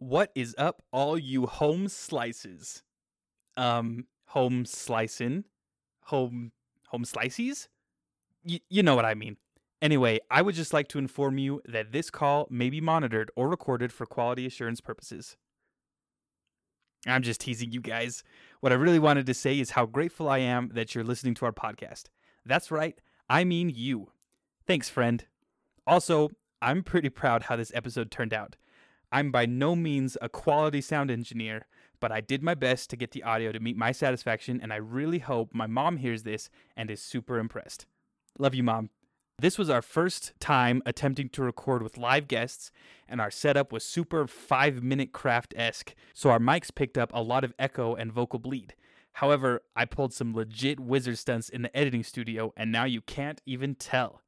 What is up, all you home slices? Um, home slicin', home home slices? Y- you know what I mean. Anyway, I would just like to inform you that this call may be monitored or recorded for quality assurance purposes. I'm just teasing you guys. What I really wanted to say is how grateful I am that you're listening to our podcast. That's right, I mean you. Thanks, friend. Also, I'm pretty proud how this episode turned out. I'm by no means a quality sound engineer, but I did my best to get the audio to meet my satisfaction, and I really hope my mom hears this and is super impressed. Love you, mom. This was our first time attempting to record with live guests, and our setup was super five minute craft esque, so our mics picked up a lot of echo and vocal bleed. However, I pulled some legit wizard stunts in the editing studio, and now you can't even tell.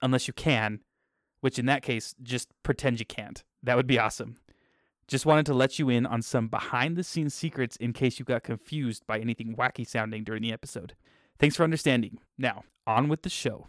Unless you can, which in that case, just pretend you can't. That would be awesome. Just wanted to let you in on some behind the scenes secrets in case you got confused by anything wacky sounding during the episode. Thanks for understanding. Now, on with the show.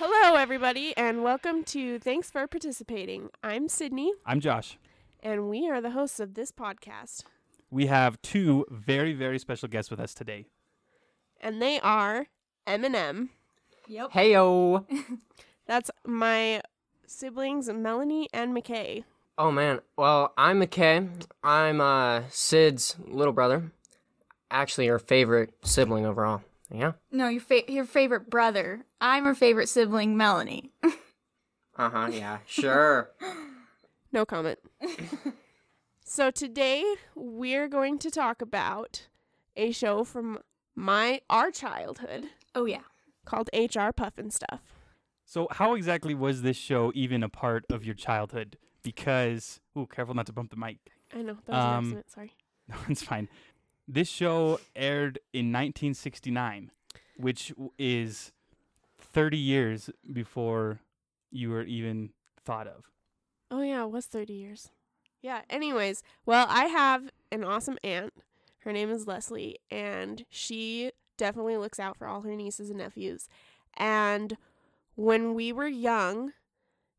Hello, everybody, and welcome to Thanks for Participating. I'm Sydney, I'm Josh. And we are the hosts of this podcast. We have two very, very special guests with us today. And they are Eminem. Yep. Heyo. That's my siblings, Melanie and McKay. Oh man. Well, I'm McKay. I'm uh Sid's little brother. Actually, her favorite sibling overall. Yeah. No, your fa- your favorite brother. I'm her favorite sibling, Melanie. Uh huh. Yeah. Sure. No comment. so today we're going to talk about a show from my our childhood oh yeah. called HR Pufnstuf. So, how exactly was this show even a part of your childhood? Because, ooh, careful not to bump the mic. I know that was Um, an accident. Sorry. No, it's fine. This show aired in 1969, which is 30 years before you were even thought of. Oh yeah, it was 30 years. Yeah, anyways, well, I have an awesome aunt. Her name is Leslie and she definitely looks out for all her nieces and nephews. And when we were young,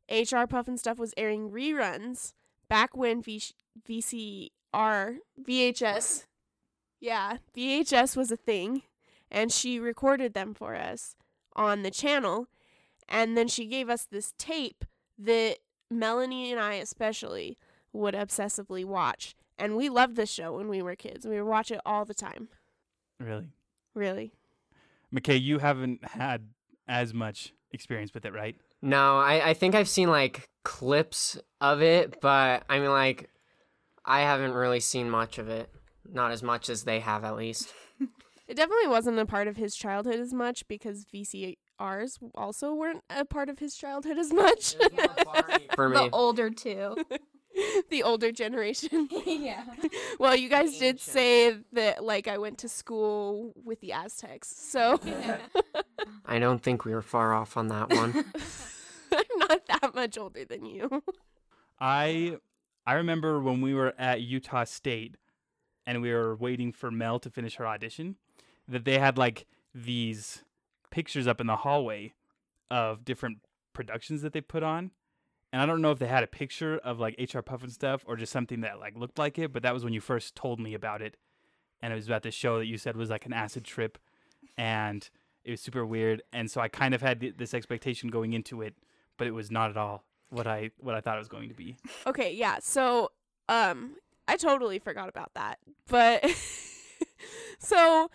HR Pufnstuf was airing reruns back when v- VCR VHS Yeah, VHS was a thing and she recorded them for us on the channel and then she gave us this tape that Melanie and I especially would obsessively watch. And we loved this show when we were kids. We would watch it all the time. Really? Really. McKay, you haven't had as much experience with it, right? No, I I think I've seen like clips of it, but I mean like I haven't really seen much of it. Not as much as they have, at least. It definitely wasn't a part of his childhood as much because VCRs also weren't a part of his childhood as much. For me. The older two. the older generation. yeah. well, you guys did say that like I went to school with the Aztecs. So I don't think we were far off on that one. I'm not that much older than you. I I remember when we were at Utah State and we were waiting for Mel to finish her audition that they had like these pictures up in the hallway of different productions that they put on. And I don't know if they had a picture of like HR Pufnstuf or just something that like looked like it, but that was when you first told me about it. And it was about the show that you said was like an acid trip and it was super weird. And so I kind of had th- this expectation going into it, but it was not at all what I what I thought it was going to be. Okay, yeah. So, um, I totally forgot about that. But so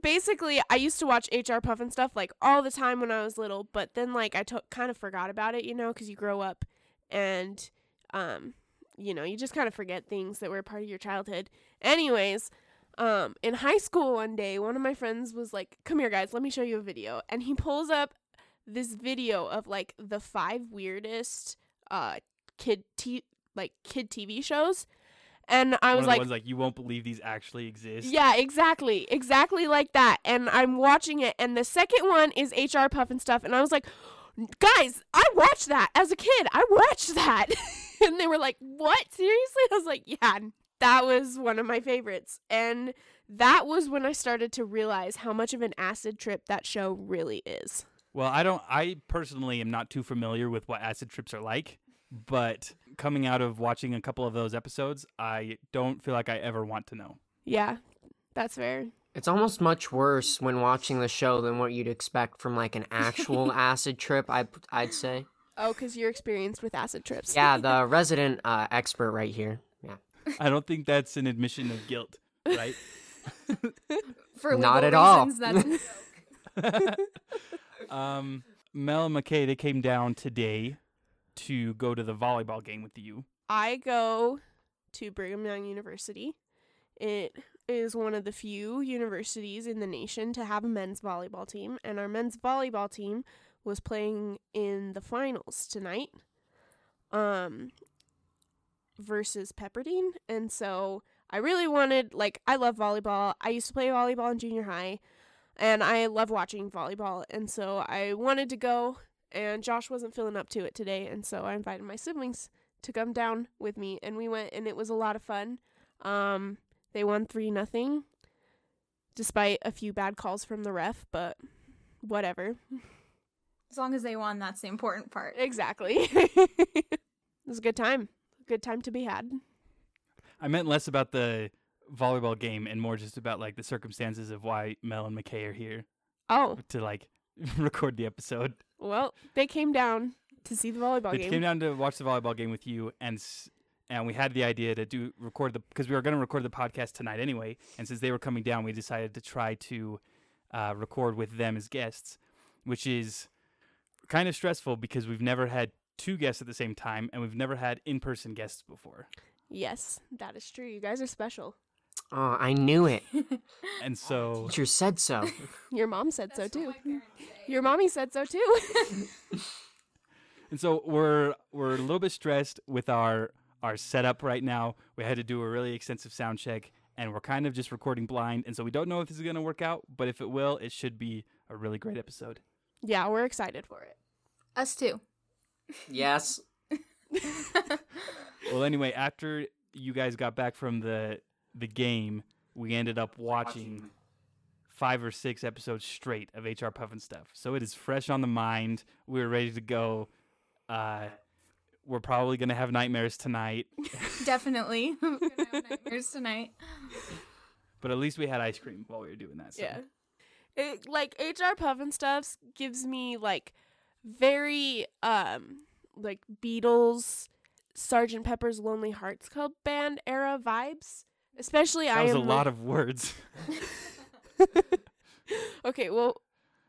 basically, I used to watch HR Pufnstuf like all the time when I was little. But then, like, I took kind of forgot about it, you know, because you grow up and, um, you know, you just kind of forget things that were part of your childhood. Anyways, um, in high school one day, one of my friends was like, "Come here, guys, let me show you a video," and he pulls up this video of like the five weirdest uh kid t like kid TV shows, and I One was like, ones like you won't believe these actually exist. yeah, exactly, exactly like that. And I'm watching it, and the second one is HR Pufnstuf, and I was like, guys, I watched that as a kid. I watched that. and they were like, "What? Seriously?" I was like, "Yeah, that was one of my favorites." And that was when I started to realize how much of an acid trip that show really is. Well, I don't. I personally am not too familiar with what acid trips are like, but coming out of watching a couple of those episodes, I don't feel like I ever want to know. Yeah, that's fair. It's almost much worse when watching the show than what you'd expect from like an actual acid trip. I I'd say. Oh, because you're experienced with acid trips. Yeah, the resident uh, expert right here. Yeah. I don't think that's an admission of guilt, right? For Not legal at all. reasons, That's um, Mel and McKay, they came down today to go to the volleyball game with you. I go to Brigham Young University. It is one of the few universities in the nation to have a men's volleyball team, and our men's volleyball team was playing in the finals tonight. Um versus Pepperdine, and so I really wanted like I love volleyball. I used to play volleyball in junior high, and I love watching volleyball, and so I wanted to go and Josh wasn't feeling up to it today, and so I invited my siblings to come down with me and we went and it was a lot of fun. Um they won 3 nothing despite a few bad calls from the ref, but whatever. as long as they won, that's the important part. Exactly. it was a good time. Good time to be had. I meant less about the volleyball game and more just about like the circumstances of why Mel and McKay are here Oh, to like record the episode. Well, they came down to see the volleyball they game. They came down to watch the volleyball game with you, and s- and we had the idea to do record the because we were going to record the podcast tonight anyway, and since they were coming down, we decided to try to uh, record with them as guests, which is kind of stressful because we've never had two guests at the same time, and we've never had in-person guests before, yes, that is true. You guys are special. Oh, I knew it. and so Teacher said so. Your mom said so too. Your mommy said so too. And so we're we're a little bit stressed with our our setup right now. We had to do a really extensive sound check and we're kind of just recording blind and so we don't know if this is going to work out, but if it will, it should be a really great episode. yeah, we're excited for it. Us too. yes. Well, anyway, after you guys got back from the the game, we ended up watching five or six episodes straight of HR Pufnstuf. So it is fresh on the mind. We're ready to go. Uh, we're probably gonna have nightmares tonight, Definitely. We're gonna have nightmares tonight. but at least we had ice cream while we were doing that. So. Yeah. It like HR Puff and stuffs gives me like very um like Beatles, Sergeant Pepper's Lonely Hearts Club Band era vibes. Especially That I was am a the- lot of words. Okay, well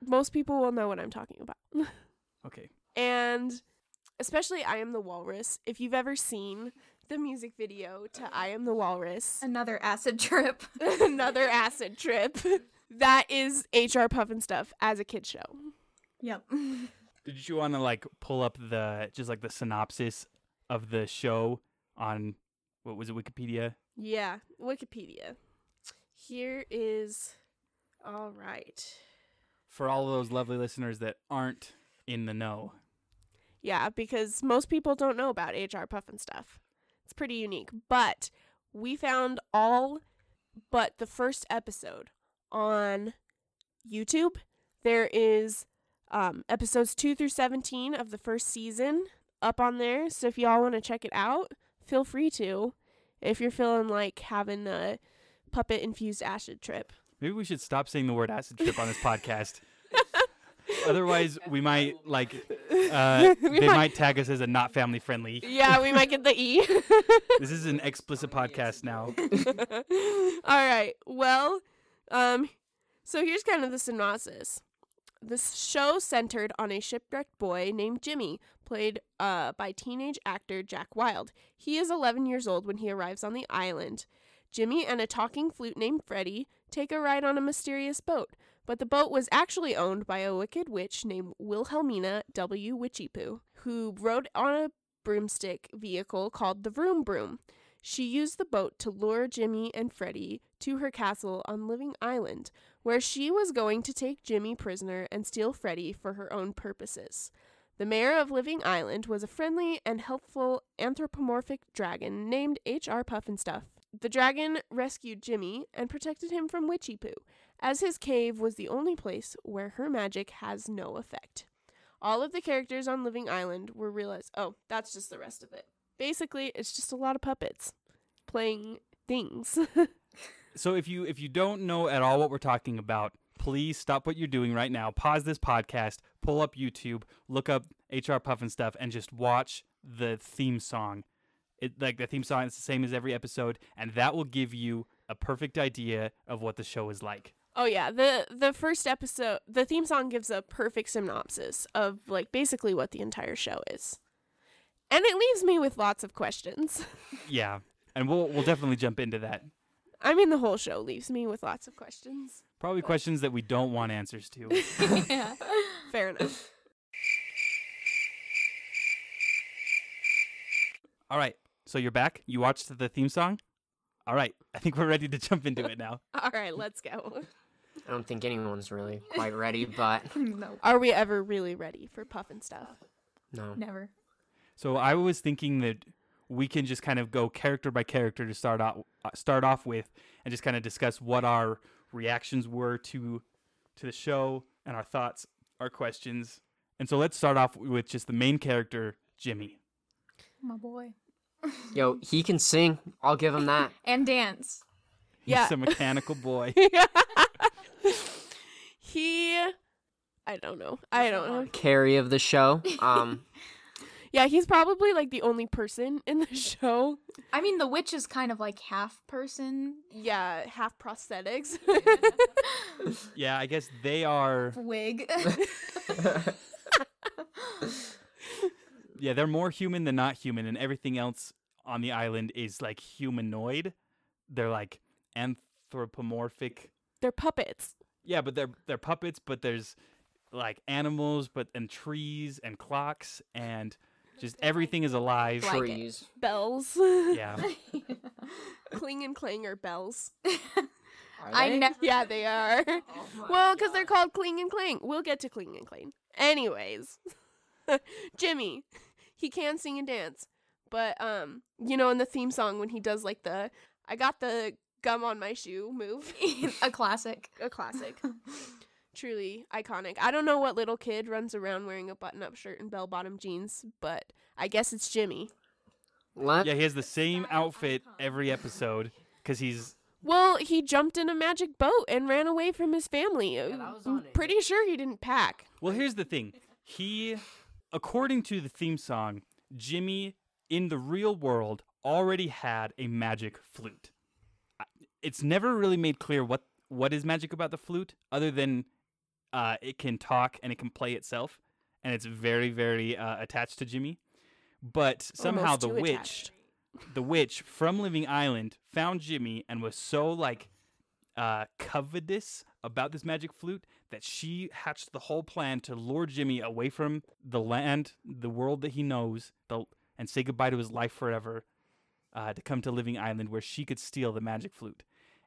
most people will know what I'm talking about. Okay. and especially I am the Walrus. If you've ever seen the music video to I am the Walrus, Another acid trip. another acid trip. That is HR Pufnstuf as a kid show. Yep. Did you want to like pull up the just like the synopsis of the show on what was it Wikipedia? Yeah, Wikipedia. Here is all right. For all of those lovely listeners that aren't in the know. Yeah, because most people don't know about HR Pufnstuf. It's pretty unique, but we found all but the first episode on YouTube. There is um, episodes 2 through 17 of the first season up on there. So if y'all want to check it out, feel free to. If you're feeling like having a puppet infused acid trip. Maybe we should stop saying the word acid trip on this podcast. Otherwise, we might like uh, We they might- might tag us as a not family friendly. Yeah, we might get the E. This is an explicit podcast now. All right. Well, um, so here's kind of the synopsis. This show centered on a shipwrecked boy named Jimmy, played uh, by teenage actor Jack Wilde. He is 11 years old when he arrives on the island. Jimmy and a talking flute named Freddie take a ride on a mysterious boat, but the boat was actually owned by a wicked witch named Wilhelmina W. Witchypoo, who rode on a broomstick vehicle called the Vroom Broom. She used the boat to lure Jimmy and Freddie to her castle on Living Island, where she was going to take Jimmy prisoner and steal Freddie for her own purposes. The mayor of Living Island was a friendly and helpful anthropomorphic dragon named H.R. Pufnstuf. The dragon rescued Jimmy and protected him from Witchy Poo, as his cave was the only place where her magic has no effect. All of the characters on Living Island were realized. Oh, that's just the rest of it. Basically, it's just a lot of puppets playing things. So if you if you don't know at all what we're talking about, please stop what you're doing right now. Pause this podcast, pull up YouTube, look up HR Pufnstuf, and just watch the theme song. It like the theme song is the same as every episode, and that will give you a perfect idea of what the show is like. Oh yeah, the the first episode, the theme song gives a perfect synopsis of like basically what the entire show is. And it leaves me with lots of questions. Yeah, and we'll we'll definitely jump into that. I mean the whole show leaves me with lots of questions. Probably questions that we don't want answers to. yeah. Fair enough. All right, so you're back. You watched the theme song. All right, I think we're ready to jump into it now. All right, let's go. I don't think anyone's really quite ready, but no. Are we ever really ready for puff and stuff? no. Never. So I was thinking that we can just kind of go character by character to start out uh, start off with, and just kind of discuss what our reactions were to to the show and our thoughts, our questions. And so let's start off with just the main character, Jimmy. My boy. Yo, he can sing. I'll give him that. And dance. He's Yeah. a mechanical boy. he I don't know. I don't know. Carrie of the show. Um, Yeah, he's probably like the only person in the show. I mean, the witch is kind of like half person. Yeah, half prosthetics. yeah, I guess they are. Wig. Yeah, they're more human than not human, and everything else on the island is like humanoid. They're like anthropomorphic. They're puppets. Yeah, but they're they're puppets, but there's like animals, but and trees and clocks and just everything is alive. Like it. trees. Bells. Yeah. Cling and clang are bells. Are I they? never. Yeah, they are. Oh well, because they're called Cling and Clang. We'll get to Cling and Clang. Anyways, Jimmy, he can sing and dance, but um, you know, in the theme song when he does like the "I got the gum on my shoe" move, a classic. a classic, truly iconic. I don't know what little kid runs around wearing a button-up shirt and bell-bottom jeans, but I guess it's Jimmy. Let Yeah, he has the same outfit every episode because he's Well, he jumped in a magic boat and ran away from his family. that was I'm pretty sure he didn't pack. Well, here's the thing. He, according to the theme song, Jimmy in the real world already had a magic flute. It's never really made clear what what is magic about the flute, other than uh, it can talk and it can play itself, and it's very very uh, attached to Jimmy. But somehow the witch, attached. the witch from Living Island, found Jimmy and was so like uh, covetous about this magic flute that she hatched the whole plan to lure Jimmy away from the land, the world that he knows, the, and say goodbye to his life forever, uh, to come to Living Island where she could steal the magic flute.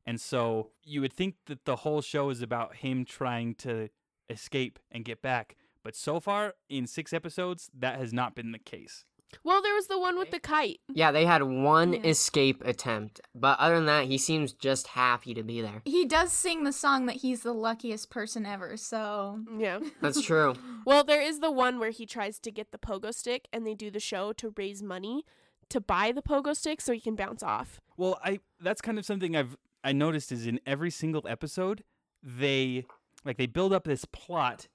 And so you would think that the whole show is about him trying to escape and get back. But so far, in six episodes, that has not been the case. Well, there was the one with the kite. Yeah, they had one Yeah. escape attempt, but other than that, he seems just happy to be there. He does sing the song that he's the luckiest person ever. So Yeah. That's true. Well, there is the one where he tries to get the pogo stick and they do the show to raise money to buy the pogo stick so he can bounce off. Well, I that's kind of something I've I noticed is in every single episode they like they build up this plot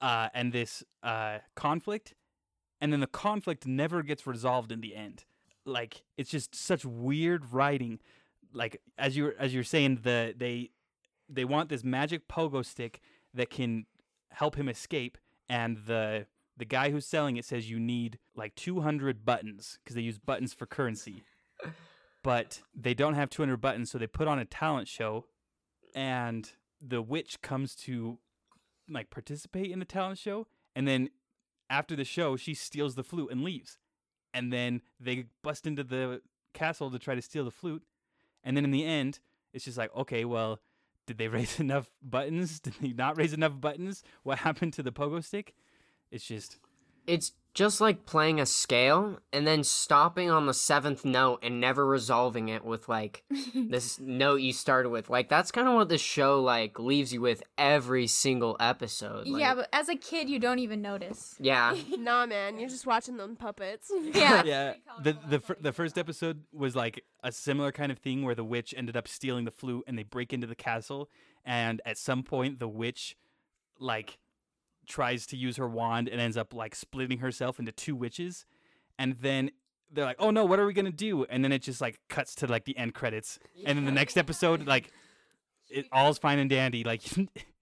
uh and this uh conflict and then the conflict never gets resolved in the end. Like it's just such weird writing. Like as you as you're saying the they they want this magic pogo stick that can help him escape and the the guy who's selling it says you need like 200 buttons because they use buttons for currency but they don't have 200 buttons so they put on a talent show and the witch comes to like participate in the talent show and then after the show she steals the flute and leaves. And then they bust into the castle to try to steal the flute and then in the end it's just like okay well did they raise enough buttons? Did they not raise enough buttons? What happened to the pogo stick? It's just It's just like playing a scale and then stopping on the seventh note and never resolving it with like this note you started with. Like that's kind of what this show like leaves you with every single episode. Like, yeah, but as a kid, you don't even notice. yeah. nah, man, you're just watching them puppets. Yeah. yeah the the fir- the first episode was like a similar kind of thing where the witch ended up stealing the flute and they break into the castle and at some point the witch like tries to use her wand and ends up like splitting herself into two witches. And then they're like oh no what are we gonna do? And then it just like cuts to like the end credits. And then the next episode like it all's fine and dandy. Like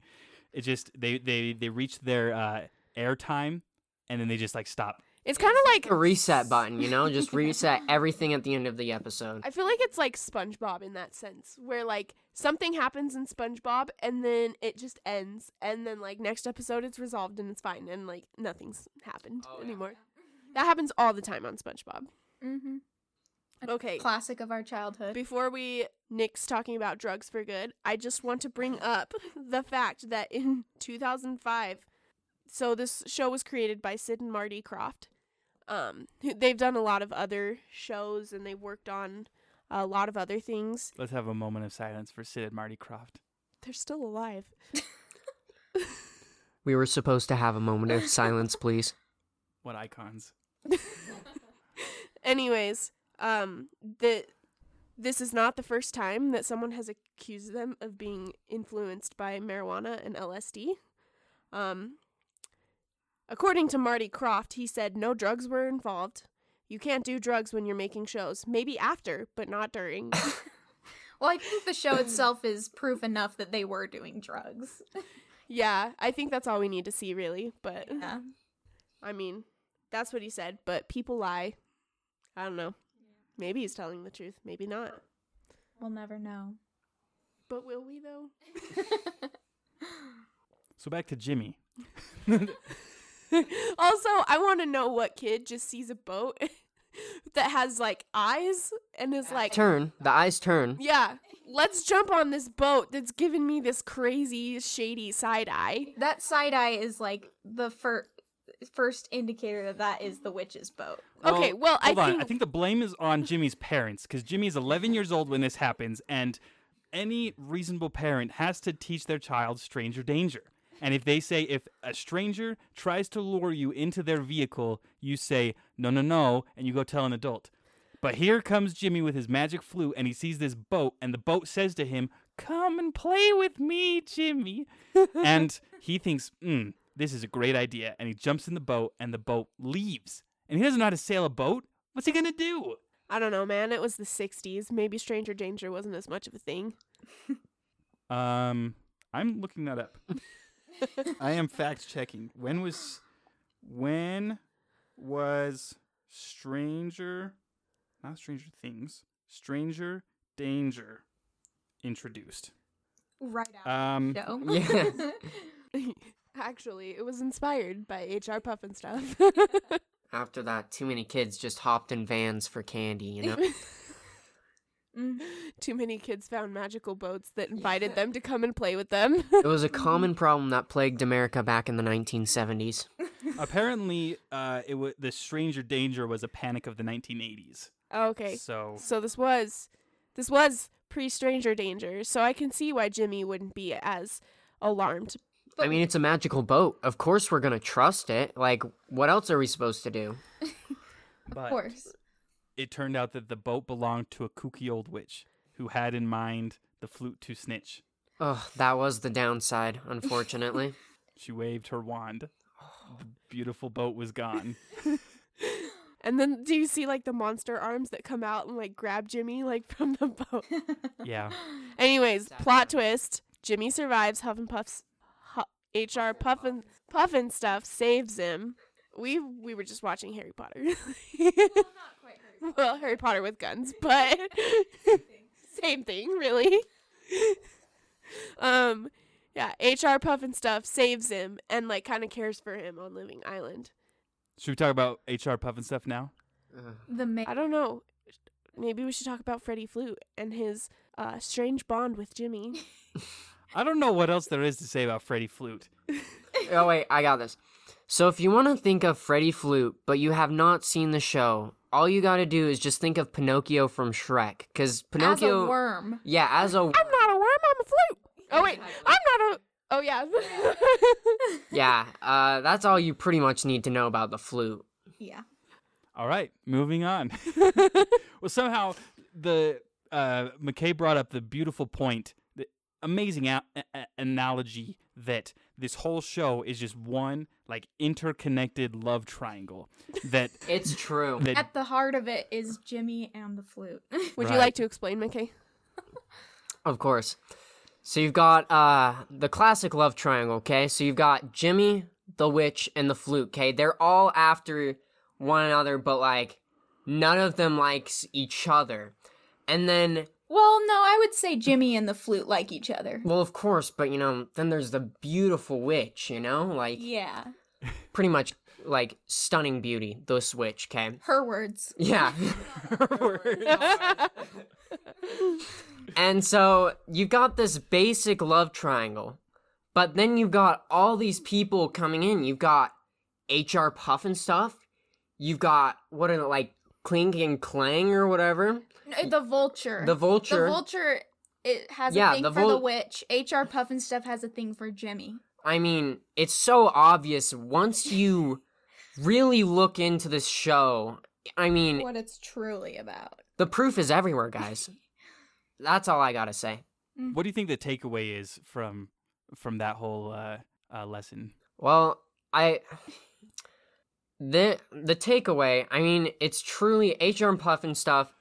it just they they they reach their uh air time and then they just like stop It's kind of like A reset button, you know? Just reset everything at the end of the episode. I feel like it's like SpongeBob in that sense, where like something happens in SpongeBob and then it just ends, and then like next episode it's resolved and it's fine, and like nothing's happened Oh, yeah. anymore. That happens all the time on SpongeBob. Mm-hmm. Okay, Classic of our childhood. before we Nick's talking about drugs for good, I just want to bring up the fact that in 2005, so this show was created by Sid and Marty Krofft. Um, they've done a lot of other shows and they've worked on a lot of other things. let's have a moment of silence for sid and marty krofft They're still alive. We were supposed to have a moment of silence, please. what icons Anyways, um, the this is not the first time that someone has accused them of being influenced by marijuana and LSD. Um, according to Marty Krofft, he said no drugs were involved. You can't do drugs when you're making shows. Maybe after, but not during. well, I think the show itself is proof enough that they were doing drugs. yeah, I think that's all we need to see, really. But Yeah. I mean, that's what he said. But people lie. I don't know. Maybe he's telling the truth. Maybe not. We'll never know. But will we though? so back to jimmy also, I want to know what kid just sees a boat that has like eyes and is like, Turn. The eyes turn. yeah, let's jump on this boat that's giving me this crazy, shady side eye. That side eye is like the first first indicator that that is the witch's boat. okay, well, I hold on. think, I think the blame is on Jimmy's parents because Jimmy's 11 years old when this happens, and any reasonable parent has to teach their child stranger danger. And if they say if a stranger tries to lure you into their vehicle, you say no, no, no, and you go tell an adult. But here comes Jimmy with his magic flute, and he sees this boat, and the boat says to him, "Come and play with me, Jimmy." and he thinks, "Hmm, this is a great idea," and he jumps in the boat, and the boat leaves. And he doesn't know how to sail a boat. What's he gonna do? I don't know, man. It was the '60s. Maybe stranger danger wasn't as much of a thing. Um, I'm looking that up. I am fact checking. When was when was Stranger not Stranger Things, Stranger Danger introduced? Right after Um the show. Yeah. Actually, it was inspired by HR Puff and stuff. After that, too many kids just hopped in vans for candy, you know? Mhm. Too many kids found magical boats that invited them to come and play with them. it was a common problem that plagued America back in the 1970s. apparently uh it was the Stranger Danger was a panic of the 1980s. okay, So so this was this was pre-stranger danger, so I can see why Jimmy wouldn't be as alarmed. I mean, it's a magical boat. Of course, we're gonna trust it. Like, what else are we supposed to do? but Of course. It turned out that the boat belonged to a kooky old witch who had in mind the flute to snitch. Oh, that was the downside, unfortunately. She waved her wand. The beautiful boat was gone. And then do you see like the monster arms that come out and like grab Jimmy like from the boat? Yeah. Anyways, plot twist: Jimmy survives. Huff and Puff's hu- HR Puffin Puffin stuff saves him. We we were just watching Harry Potter. well, Harry Potter with guns, but same thing, really. um, yeah, HR Pufnstuf saves him and like kind of cares for him on Living Island. Should we talk about HR Pufnstuf now? Ugh. The ma- I don't know. Maybe we should talk about Freddie Flute and his uh, strange bond with Jimmy. I don't know what else there is to say about Freddie Flute. oh wait, I got this. So if you want to think of Freddy Flute, but you have not seen the show, all you gotta do is just think of Pinocchio from Shrek, because Pinocchio. As a worm. Yeah, as a I'm not a worm. I'm a flute. Oh wait, I'm not a. Oh yeah. yeah. Uh, that's all you pretty much need to know about the flute. Yeah. All right, moving on. well, somehow the uh, McKay brought up the beautiful point, the amazing a- a- analogy that this whole show is just one like interconnected love triangle. That It's true. that At the heart of it is Jimmy and the flute. Would Right. you like to explain, McKay? Of course. So you've got uh the classic love triangle, okay? So you've got Jimmy, the witch, and the flute, okay? They're all after one another, but like none of them likes each other. And then well, no, I would say Jimmy and the flute like each other. well of course, but you know, then there's the beautiful witch, you know? Like Yeah. pretty much like stunning beauty, the switch, okay? Her words. Yeah. Her words. and so you've got this basic love triangle, but then you've got all these people coming in. You've got HR Pufnstuf. You've got what are they, like Clink and Clang or whatever. No, The vulture. The vulture. The vulture it has Yeah, a thing the for the witch. HR Pufnstuf has a thing for Jimmy. I mean, it's so obvious once you really look into this show. I mean, What it's truly about. the proof is everywhere, guys. That's all I gotta say. what do you think the takeaway is from from that whole uh, uh, lesson? Well, I the the takeaway, I mean, it's truly HR and Puff and stuff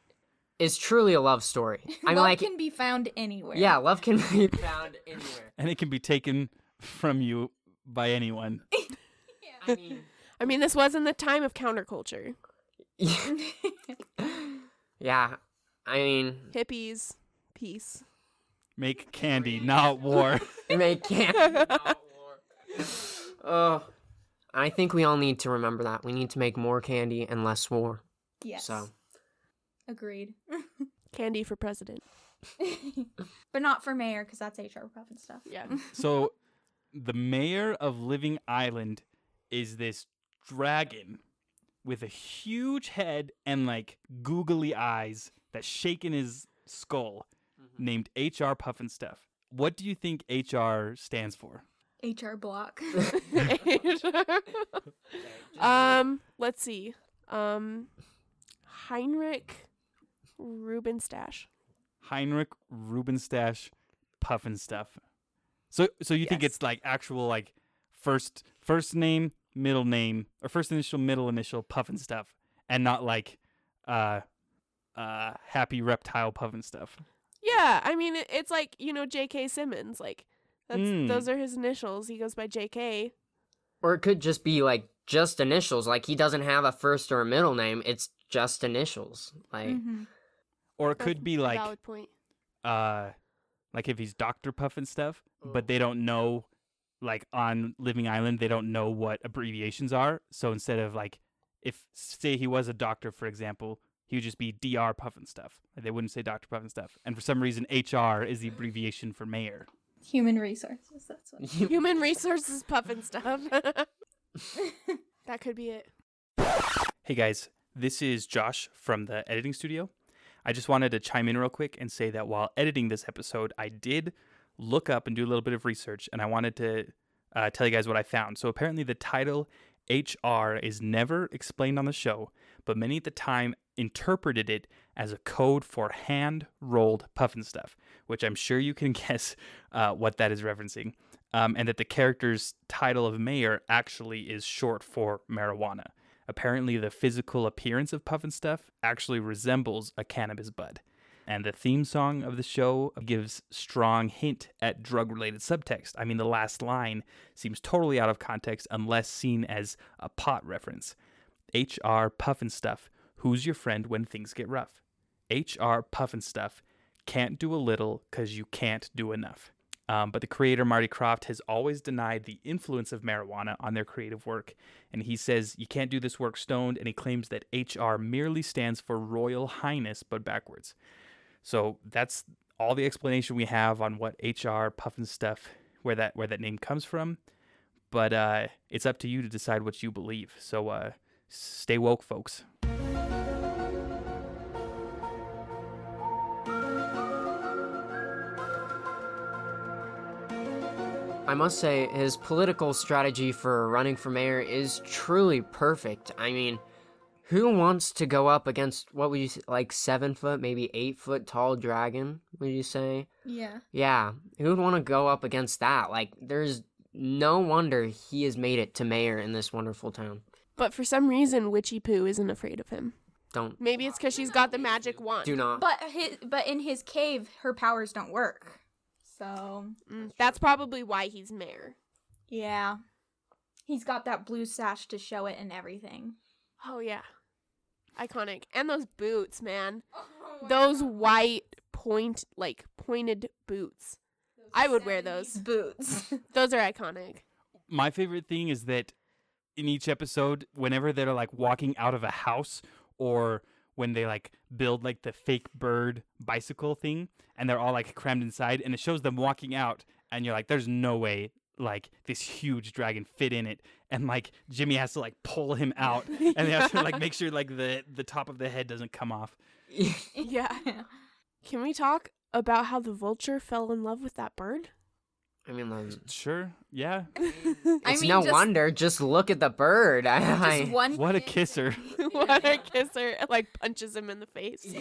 is truly a love story. I mean, Love like, can be found anywhere. yeah, love can be found anywhere. And it can be taken from you by anyone. I mean, I mean, this was in the time of counterculture. yeah, I mean, Hippies, peace. Make candy, not war. Make can't. Oh, I think we all need to remember that we need to make more candy and less war. yes. So, Agreed. Candy for president. but not for mayor, because that's HR Pufnstuf. Yeah. so, the mayor of Living Island is this dragon with a huge head and like googly eyes that shake in his skull, named HR Pufnstuf. What do you think HR stands for? HR Block. um, let's see. Um, Heinrich Rubenstash. Heinrich Rubenstash Pufnstuf. So, so you think it's like actual like first first name, middle name, or first initial, middle initial Pufnstuf, and not like uh uh happy reptile Pufnstuf. Yeah, I mean it's like you know J.K. Simmons. Like that's Mm. those are his initials. He goes by J.K. or it could just be like just initials. Like he doesn't have a first or a middle name. It's just initials. Like, Mhm. Or it That's could be like valid point. uh like if he's Dr. Puff and stuff, Oh. but they don't know like on Living Island they don't know what abbreviations are. So instead of like if say he was a doctor for example, he would just be DR Puff and stuff. Like, they wouldn't say Dr. Puff and stuff. And for some reason HR is the abbreviation for mayor. Human resources. That's what. Human resources puff and stuff. that could be it. Hey guys, this is Josh from the editing studio. I just wanted to chime in real quick and say that while editing this episode, I did look up and do a little bit of research, and I wanted to uh, tell you guys what I found. So apparently, the title HR is never explained on the show, but many at the time interpreted it as a code for hand rolled puffin stuff, which I'm sure you can guess uh, what that is referencing. Um, and that the character's title of mayor actually is short for marijuana. Apparently, the physical appearance of Pufnstuf actually resembles a cannabis bud. And the theme song of the show gives strong hint at drug-related subtext. I mean, the last line seems totally out of context unless seen as a pot reference. HR Pufnstuf, who's your friend when things get rough? HR Pufnstuf, can't do a little because you can't do enough. Um, but the creator Marty Krofft has always denied the influence of marijuana on their creative work, and he says you can't do this work stoned, and he claims that HR merely stands for Royal Highness, but backwards. So that's all the explanation we have on what HR Pufnstuf, where that where that name comes from. but uh, it's up to you to decide what you believe. So uh, stay woke, folks. I must say, his political strategy for running for mayor is truly perfect. I mean, who wants to go up against what would you say, like seven foot, maybe eight foot tall dragon? Would you say? Yeah. Yeah, who would want to go up against that? Like, there's no wonder he has made it to mayor in this wonderful town. But for some reason, Witchy Poo isn't afraid of him. Don't Maybe it's because she's got the magic wand. do not. But his, but in his cave, her powers don't work. So Mm, that's probably why he's mayor. yeah, he's got that blue sash to show it and everything. Oh yeah, iconic. And those boots, man. Those white point, like pointed boots. I would wear those. boots. Those are iconic. My favorite thing is that in each episode, whenever they're like walking out of a house or when they like build like the fake bird bicycle thing and they're all like crammed inside and it shows them walking out and you're like, there's no way like this huge dragon fit in it and like Jimmy has to like pull him out and they have to like make sure like the the top of the head doesn't come off. Yeah. Can we talk about how the vulture fell in love with that bird? I mean, like, Sure, yeah. I it's mean, no just- wonder. Just look at the bird. I, I- Just one. What a kisser. what a kisser! Like punches him in the face.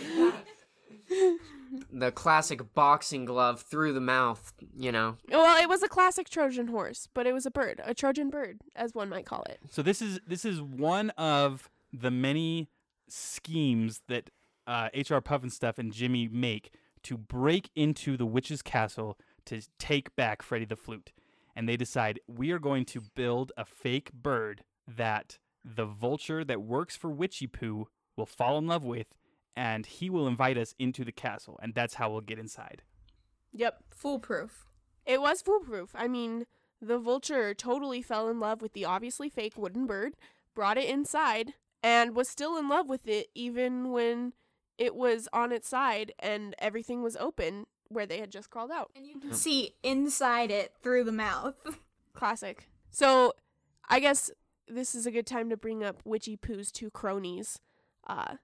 the classic boxing glove through the mouth. You know. Well, it was a classic Trojan horse, but it was a bird, a Trojan bird, as one might call it. So this is this is one of the many schemes that uh, HR Pufnstuf and Jimmy make to break into the witch's castle to take back Freddy the Flute. And they decide we are going to build a fake bird that the vulture that works for Witchy Poo will fall in love with, and he will invite us into the castle, and that's how we'll get inside. Yep, Foolproof. it was foolproof. I mean, the vulture totally fell in love with the obviously fake wooden bird, brought it inside, and was still in love with it even when it was on its side and everything was open where they had just crawled out. And you can see inside it through the mouth. Classic. So, I guess this is a good time to bring up Witchy Poo's two cronies. Uh,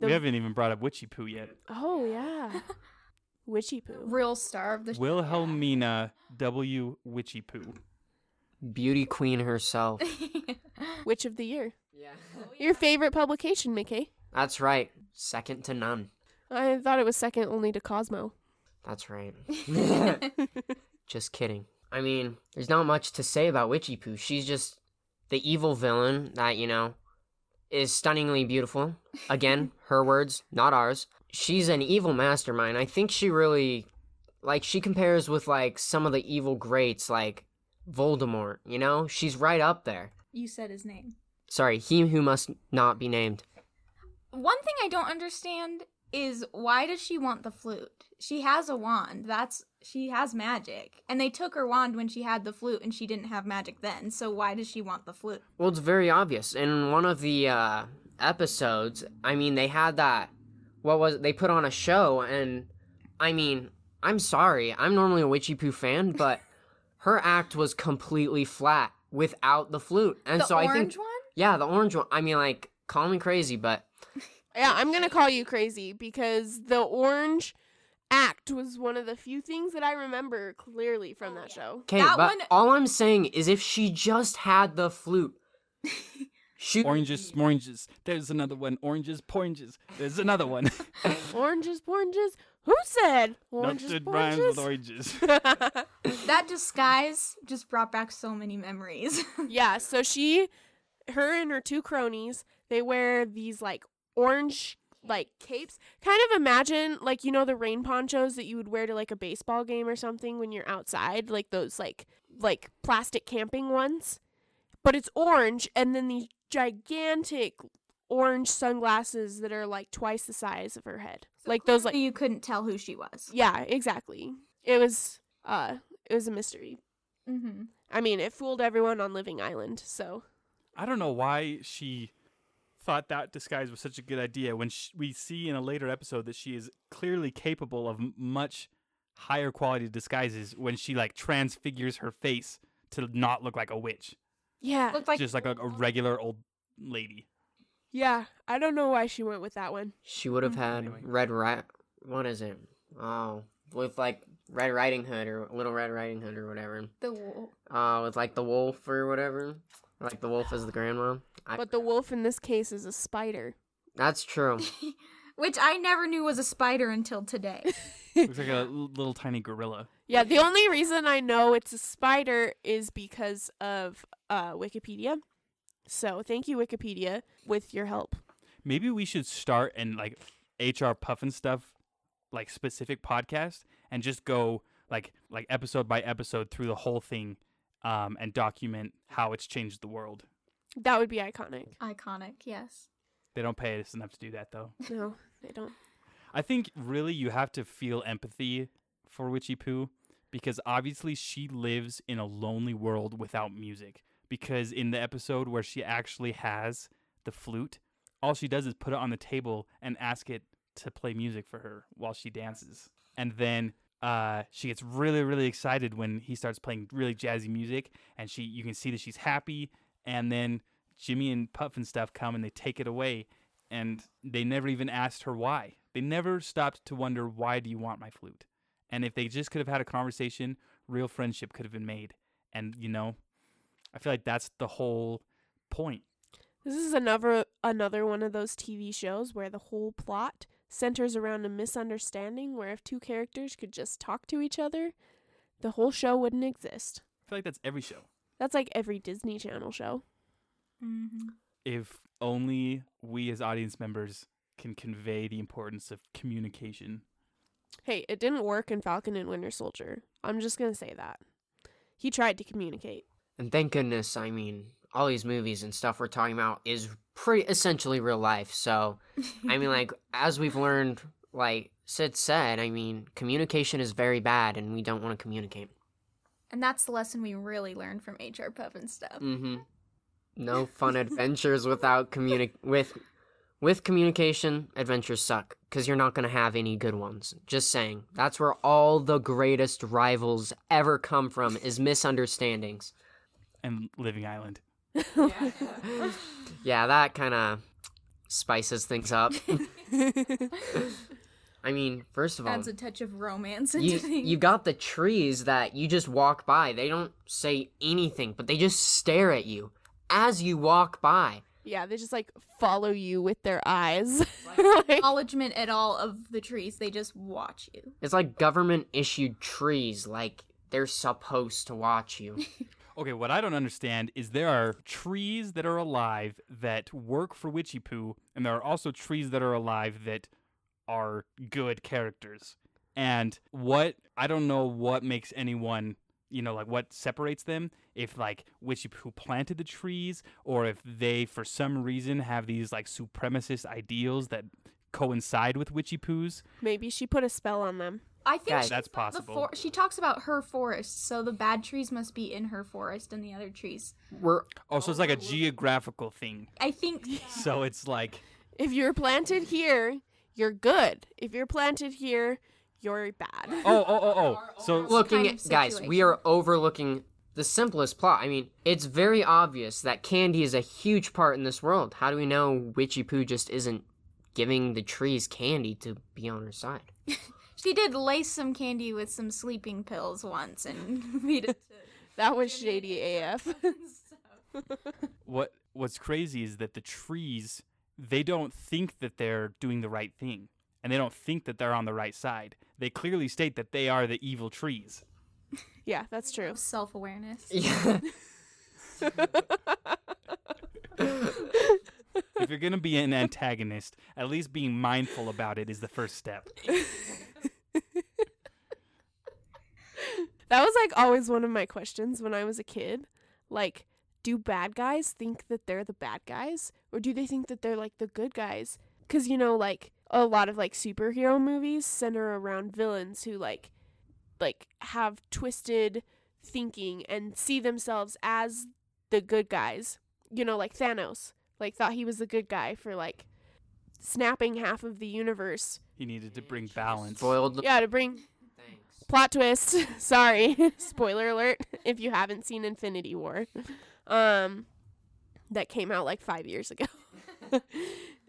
we haven't even brought up Witchy Poo yet. oh yeah, Witchy Poo. Real star of the show. Wilhelmina W. Witchy Poo. Beauty queen herself. Witch of the year. yeah. Your favorite publication, Mickey? That's right. Second to none. I thought it was second only to Cosmo. That's right. just kidding. I mean, there's not much to say about Witchy Poo. She's just the evil villain that, you know, is stunningly beautiful. Again, her words, not ours. She's an evil mastermind. I think she really like she compares with like some of the evil greats like Voldemort, you know? She's right up there. you said his name. Sorry, he who must not be named. One thing I don't understand is why does she want the flute? She has a wand. That's she has magic. And they took her wand when she had the flute and she didn't have magic then. So why does she want the flute? Well, it's very obvious. In one of the uh, episodes, I mean, they had that. What was they put on a show, and I mean, I'm sorry, I'm normally a Witchy Poo fan, but her act was completely flat without the flute, and the so I orange think, one? yeah, the orange one. I mean, like, call me crazy, but Yeah, I'm gonna call you crazy because the orange act was one of the few things that I remember clearly from oh, that show. okay. That But one- all I'm saying is, if she just had the flute, she Oranges, oranges. There's another one. Oranges, oranges. There's another one. Oranges, oranges. Who said oranges, Nothing rhymes with oranges? oranges. That disguise just brought back so many memories. yeah, so she, her and her two cronies, they wear these like orange like capes. Kind of imagine like you know the rain ponchos that you would wear to like a baseball game or something when you're outside, like those like like plastic camping ones. But it's orange and then these gigantic orange sunglasses that are like twice the size of her head. like those like you couldn't tell who she was. Yeah, exactly. It was uh it was a mystery. Mm-hmm. I mean, it fooled everyone on Living Island, so I don't know why she thought that disguise was such a good idea when sh- we see in a later episode that she is clearly capable of much higher quality disguises when she like transfigures her face to not look like a witch, Yeah. Looked like just like a, a regular old lady. Yeah. I don't know why she went with that one. She would have Mm. had Anyway. Red Rat. What is it? Oh, with like Red Riding Hood or Little Red Riding Hood or whatever. the wool. Uh, with like the wolf or whatever. Like the wolf is the grandma. I, But the wolf in this case is a spider. that's true. Which I never knew was a spider until today. Looks like a little tiny gorilla. Yeah, the only reason I know it's a spider is because of uh, Wikipedia. So thank you, Wikipedia, with your help. Maybe we should start and like HR Pufnstuf, like specific podcast, and just go like like episode by episode through the whole thing, um, and document how it's changed the world. That would be iconic. Iconic, yes. They don't pay us enough to do that though. No, they don't. I think really you have to feel empathy for Witchy Poo because obviously she lives in a lonely world without music. Because in the episode where she actually has the flute, all she does is put it on the table and ask it to play music for her while she dances. And then uh, she gets really, really excited when he starts playing really jazzy music, and she you can see that she's happy. And then Jimmy and Pufnstuf come and they take it away, and they never even asked her why. They never stopped to wonder why do you want my flute? And if they just could have had a conversation, real friendship could have been made. And you know, I feel like that's the whole point. This is another another one of those TV shows where the whole plot centers around a misunderstanding where if two characters could just talk to each other, the whole show wouldn't exist. I feel like that's every show. That's like every Disney Channel show. Mm-hmm. If only we as audience members can convey the importance of communication. Hey, it didn't work in Falcon and Winter Soldier. I'm just going to say that. He tried to communicate. And thank goodness, I mean, all these movies and stuff we're talking about is pretty essentially real life. So, I mean, like, as we've learned, like Sid said, I mean, communication is very bad and we don't want to communicate. And that's the lesson we really learned from HR and stuff. Mm-hmm. No fun adventures without communi- with with communication. Adventures suck because you're not gonna have any good ones. Just saying. That's where all the greatest rivals ever come from is misunderstandings. And Living Island. Yeah, that kind of spices things up. I mean, first of all, Adds a touch of romance into you things. you got the trees that you just walk by. They don't say anything, but they just stare at you as you walk by. yeah, they just like follow you with their eyes. Like- acknowledgement at all of the trees. They just watch you. It's like government issued trees, like they're supposed to watch you. Okay, what I don't understand is there are trees that are alive that work for Witchy Poo, and there are also trees that are alive that are good characters. And what I don't know what makes anyone, you know, like what separates them. If like Witchy Poo planted the trees, or if they for some reason have these like supremacist ideals that coincide with Witchy Poo's. Maybe she put a spell on them. I think Guys, she- That's the possible. for- she talks about her forest, so the bad trees must be in her forest, and the other trees. We're Oh, so it's like a geographical thing. I think So it's like If you're planted here, you're good. If you're planted here, you're bad. oh oh oh oh. So looking kind of at guys, we are overlooking the simplest plot. I mean, it's very obvious that candy is a huge part in this world. How do we know Witchy Poo just isn't giving the trees candy to be on her side? she did lace some candy with some sleeping pills once and feed it to. That was shady AF. what what's crazy is that the trees they don't think that they're doing the right thing and they don't think that they're on the right side they clearly state that they are the evil trees yeah, that's true. Self awareness. Yeah. If you're to be an antagonist at least being mindful about it is the first step That was like always one of my questions when I was a kid. Like, do bad guys think that they're the bad guys or do they think that they're like the good guys? Cuz you know like a lot of like superhero movies center around villains who like like have twisted thinking and see themselves as the good guys. You know, like Thanos, like thought he was the good guy for like snapping half of the universe. he needed to bring balance Spoiled. Yeah, to bring Thanks. plot twist. Sorry, spoiler alert. If you haven't seen Infinity War, um, that came out like five years ago.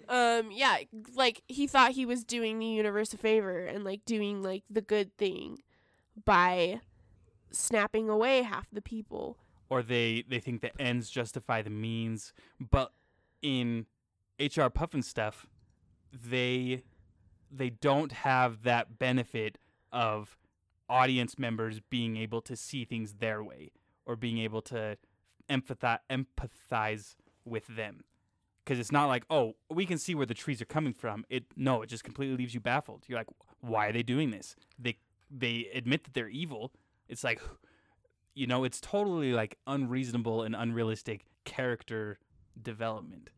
um, yeah, like he thought he was doing the universe a favor and like doing like the good thing by snapping away half the people. or they they think the ends justify the means. But in HR Pufnstuf, they they don't have that benefit of audience members being able to see things their way or being able to empathize empathize with them. Because it's not like, oh, we can see where the trees are coming from. It no, it just completely leaves you baffled. You're like, why are they doing this? They they admit that they're evil. It's like, you know, it's totally like unreasonable and unrealistic character development.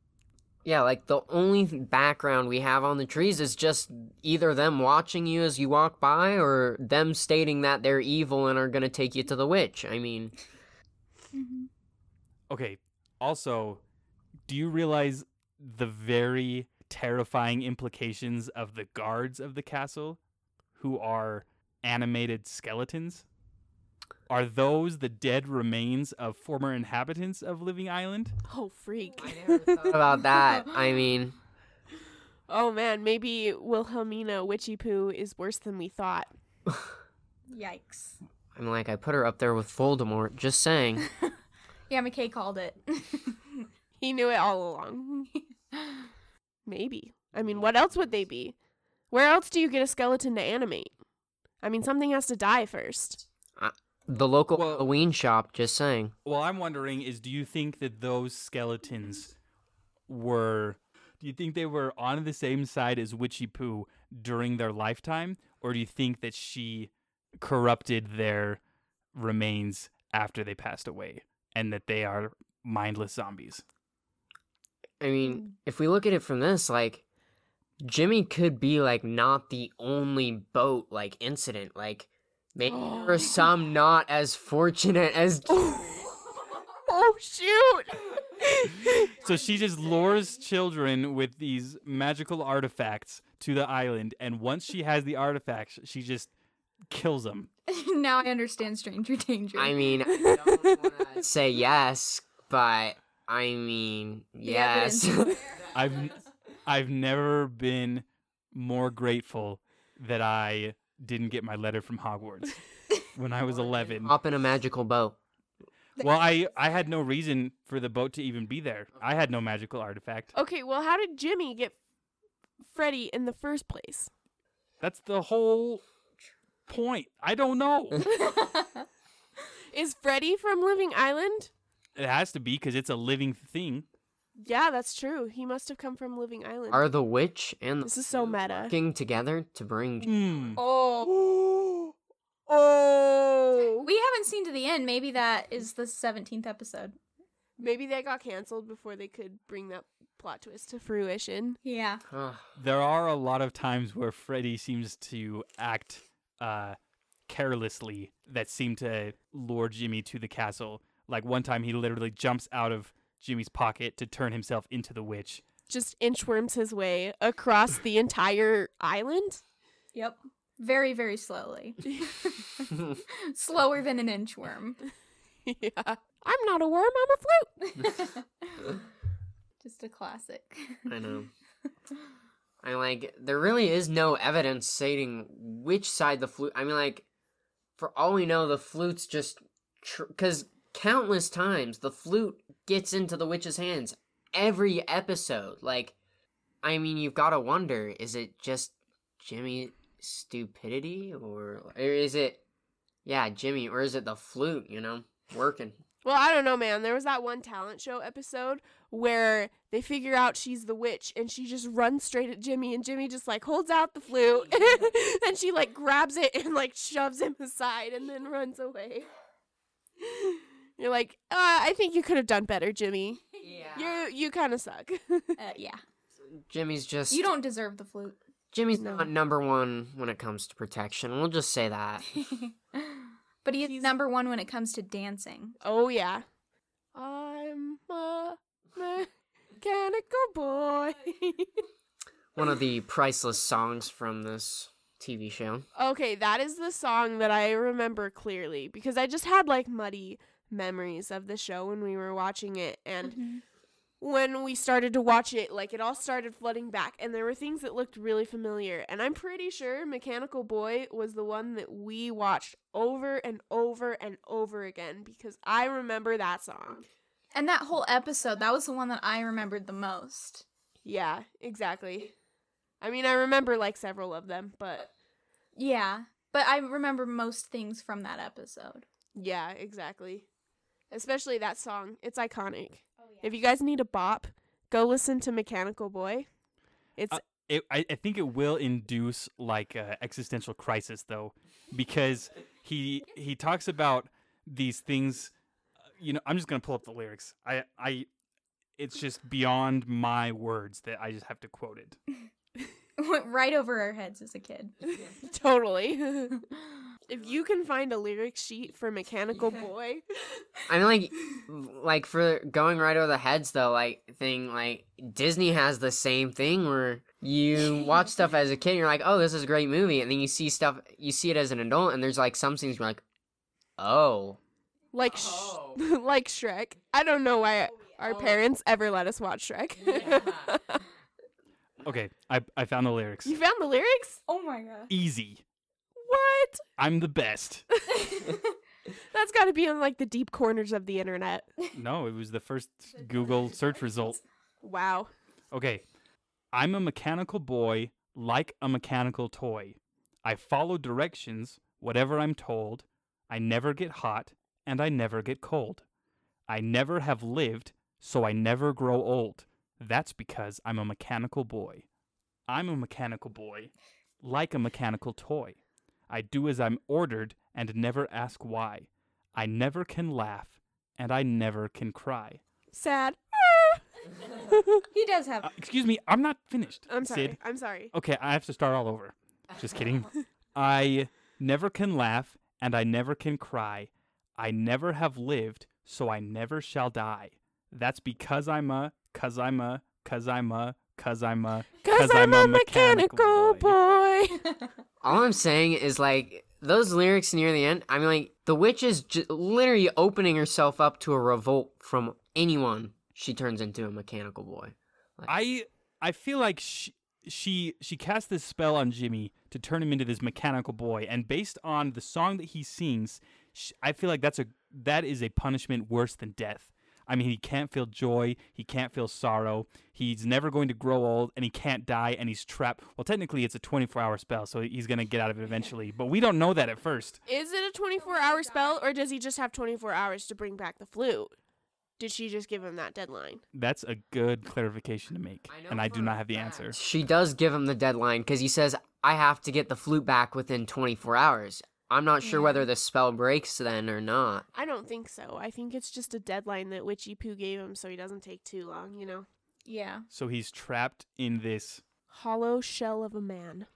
Yeah, like the only background we have on the trees is just either them watching you as you walk by or them stating that they're evil and are going to take you to the witch. I mean, Mm-hmm. Okay, also, do you realize the very terrifying implications of the guards of the castle who are animated skeletons? Are those the dead remains of former inhabitants of Living Island? Oh freak! I never thought about that. I mean, oh man, maybe Wilhelmina Witchy Poo is worse than we thought. Yikes. I'm like, I put her up there with Voldemort, just saying. Yeah, McKay called it. He knew it all along. Maybe. I mean, what else would they be? Where else do you get a skeleton to animate? I mean, something has to die first. The local Well- Halloween shop, just saying. Well, I'm wondering is do you think that those skeletons were do you think they were on the same side as Witchy Poo during their lifetime or do you think that she corrupted their remains after they passed away and that they are mindless zombies? I mean, if we look at it from this, like, Jimmy could be, like, not the only boat, like, incident. Like, maybe oh, there are some not as fortunate as. oh shoot! So she just lures children with these magical artifacts to the island and once she has the artifacts, she just kills them. now I understand Stranger Danger. I mean, I don't want to say yes, but I mean, yes. I've I've never been more grateful that I didn't get my letter from Hogwarts when I was 11. Hop in a magical boat. Well, I I had no reason for the boat to even be there. I had no magical artifact. Okay, well, how did Jimmy get Freddy in the first place? That's the whole point. I don't know. Is Freddy from Living Island? It has to be because it's a living thing. Yeah, that's true. He must have come from Living Island. Are the witch and this is so meta. working together to bring. Hmm. oh. oh, We haven't seen to the end. Maybe that is the 17th episode. maybe they got canceled before they could bring that plot twist to fruition. Yeah. There are a lot of times where Freddy seems to act uh, carelessly that seem to lure Jimmy to the castle. Like one time, he literally jumps out of Jimmy's pocket to turn himself into the witch. Just inchworms his way across the entire island. Yep. Very, very slowly. Slower than an inchworm. yeah. I'm not a worm, I'm a flute. Just a classic. I know. I like there really is no evidence stating which side the flute. I mean, like for all we know, the flute's just because countless times the flute gets into the witch's hands every episode. Like, I mean, you've got to wonder: is it just Jimmy stupidity, or, or is it, yeah, Jimmy, or is it the flute? You know, working. Well, I don't know, man. There was that one talent show episode where they figure out she's the witch and she just runs straight at Jimmy and Jimmy just like holds out the flute and she like grabs it and like shoves him aside and then runs away. You're like, uh, I think you could have done better, Jimmy. Yeah. You you kind of suck. Uh, yeah. Jimmy's just You don't deserve the flute. Jimmy's No. not number one when it comes to protection. We'll just say that. but he's, He's- number one when it comes to dancing. oh yeah. I'm a mechanical boy. One of the priceless songs from this TV show. Okay, that is the song that I remember clearly because I just had like muddy memories of the show when we were watching it and Mm-hmm. when we started to watch it like it all started flooding back and there were things that looked really familiar and I'm pretty sure Mechanical Boy was the one that we watched over and over and over again because I remember that song. And that whole episode, that was the one that I remembered the most. Yeah, exactly. I mean, I remember like several of them, but Yeah, but I remember most things from that episode. yeah, exactly. Especially that song. It's iconic. If you guys need a bop, go listen to Mechanical Boy. It's Uh, It, I, I think it will induce like a existential crisis though, because he he talks about these things. uh, You know, I'm just gonna pull up the lyrics. I I, it's just beyond my words that I just have to quote it. Went right over our heads as a kid. totally. if you can find a lyric sheet for Mechanical Boy, I mean, like, like for going right over the heads though, like thing, like Disney has the same thing where you watch stuff as a kid, and you're like, oh, this is a great movie, and then you see stuff, you see it as an adult, and there's like some things you're like, oh, like sh- oh. like Shrek. I don't know why oh, our parents ever let us watch Shrek. Okay, I I found the lyrics. you found the lyrics? Oh my god. Easy. What? I'm the best. That's got to be in like the deep corners of the internet. No, it was the first Google search result. Wow. Okay. I'm a mechanical boy, like a mechanical toy. I follow directions, whatever I'm told. I never get hot, and I never get cold. I never have lived, so I never grow old. That's because I'm a mechanical boy. I'm a mechanical boy, like a mechanical toy. I do as I'm ordered and never ask why. I never can laugh, and I never can cry. Sad. He does have. Uh, excuse me, I'm not finished. I'm sorry. Sid. I'm sorry. Okay, I have to start all over. Just kidding. I never can laugh and I never can cry. I never have lived, so I never shall die. That's because I'm a, cause I'm a, cause I'm a, cause I'm a, Cause I'm, a mechanical boy. all I'm saying is like those lyrics near the end. I mean, like the witch is j- literally opening herself up to a revolt from anyone she turns into a mechanical boy. I I feel like she she she cast this spell on Jimmy to turn him into this mechanical boy, and based on the song that he sings, sh I feel like that's a that is a punishment worse than death. I mean, he can't feel joy, he can't feel sorrow, he's never going to grow old, and he can't die, and he's trapped. Well, technically, it's a 24 hour spell, so he's gonna get out of it eventually, but we don't know that at first. Is it a 24 hour spell or does he just have 24 hours to bring back the flute? Did she just give him that deadline? That's a good clarification to make, I know and I do not have the fact answer. She does give him the deadline because he says, I have to get the flute back within 24 hours. I'm not sure Yeah. whether the spell breaks then or not. I don't think so. I think it's just a deadline that Witchy Poo gave him so he doesn't take too long, you know? yeah. So he's trapped in this. Hollow shell of a man.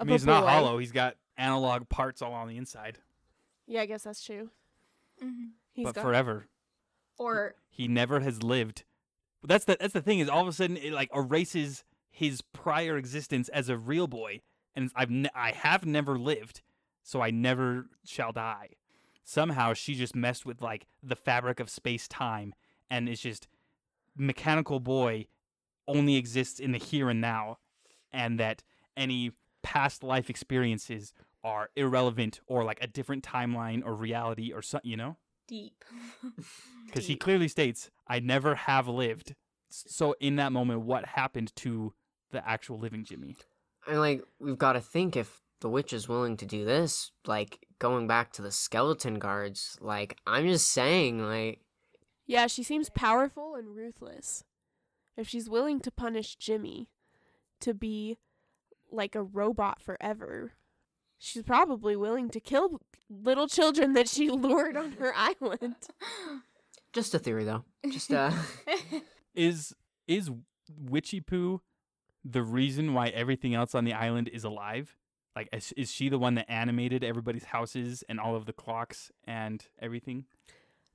I mean, he's not boy. hollow. He's got analog parts all on the inside, Yeah, I guess that's true. hmm He's but got forever. Or he never has lived. That's the that's the thing is all of a sudden it like erases his prior existence as a real boy, and I've ne- I have never lived, so I never shall die. Somehow she just messed with like the fabric of space time, and it's just mechanical boy only exists in the here and now, and that any past life experiences are irrelevant or like a different timeline or reality or something, you know deep. because he clearly states, "I never have lived." So in that moment, what happened to the actual living Jimmy? And like, we've got to think if the witch is willing to do this, like going back to the skeleton guards, like, I'm just saying, like, Yeah, she seems powerful and ruthless. If she's willing to punish Jimmy to be like a robot forever, she's probably willing to kill little children that she lured on her island. just a theory though. Just, uh, Is is Witchy Poo the reason why everything else on the island is alive? Like, is, is she the one that animated everybody's houses and all of the clocks and everything?